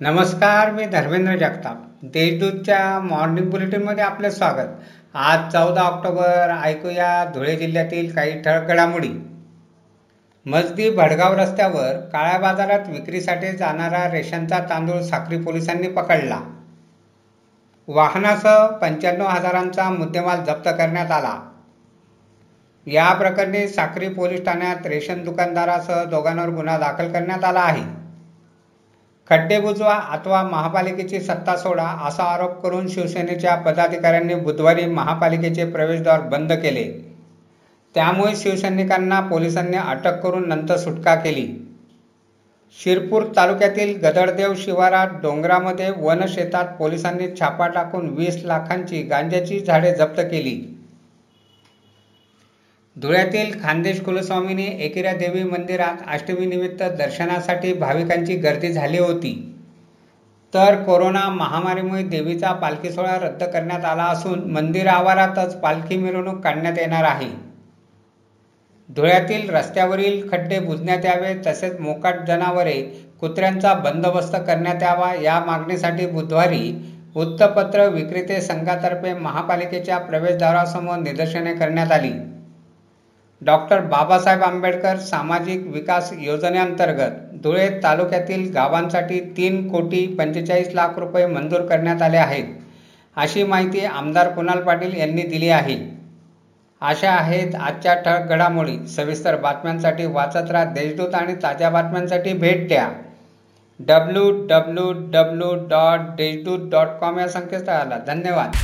नमस्कार मी धर्मेंद्र जगताप. देशदूतच्या मॉर्निंग बुलेटिनमध्ये आपलं स्वागत. आज चौदा ऑक्टोबर ऐकूया धुळे जिल्ह्यातील काही ठळक घडामोडी. मजदी भडगाव रस्त्यावर काळ्या बाजारात विक्रीसाठी जाणारा रेशनचा तांदूळ साखरी पोलिसांनी पकडला. वाहनासह पंच्याण्णव हजारांचा मुद्देमाल जप्त करण्यात आला. या प्रकरणी साक्री पोलीस ठाण्यात रेशन दुकानदारासह दोघांवर गुन्हा दाखल करण्यात आला आहे. खड्डे बुजवा अथवा महापालिकेची सत्ता सोडा असा आरोप करून शिवसेनेच्या पदाधिकाऱ्यांनी बुधवारी महापालिकेचे प्रवेशद्वार बंद केले. त्यामुळे शिवसैनिकांना पोलिसांनी अटक करून नंतर सुटका केली. शिरपूर तालुक्यातील गदडदेव शिवारात डोंगरामध्ये वनशेतात पोलिसांनी छापा टाकून वीस लाखांची गांजाची झाडे जप्त केली. धुळ्यातील खानदेश कुलस्वामीनी एकेरा देवी मंदिरात अष्टमीनिमित्त दर्शनासाठी भाविकांची गर्दी झाली होती. तर कोरोना महामारीमुळे देवीचा पालखी सोहळा रद्द करण्यात आला असून मंदिर आवारातच पालखी मिरवणूक काढण्यात येणार आहे. धुळ्यातील रस्त्यावरील खड्डे बुजण्यात यावे तसेच मोकाट जनावरे कुत्र्यांचा बंदोबस्त करण्यात यावा या मागणीसाठी बुधवारी वृत्तपत्र विक्रेते संघातर्फे महापालिकेच्या प्रवेशद्वारासमोर निदर्शने करण्यात आली. डॉक्टर बाबासाहेब आंबेडकर सामाजिक विकास योजनेअंतर्गत धुळे तालुक्यातील गावांसाठी तीन कोटी पंचेचाळीस लाख रुपये मंजूर करण्यात आले आहेत अशी माहिती आमदार कुणाल पाटील यांनी दिली आहे. अशा आहेत आजच्या ठळक घडामोडी सविस्तर बातम्यांसाठी वाचत राहा देशदूत आणि ताज्या बातम्यांसाठी भेट द्या. W W W dot Deshdoot dot com या संकेतस्थळाला. धन्यवाद.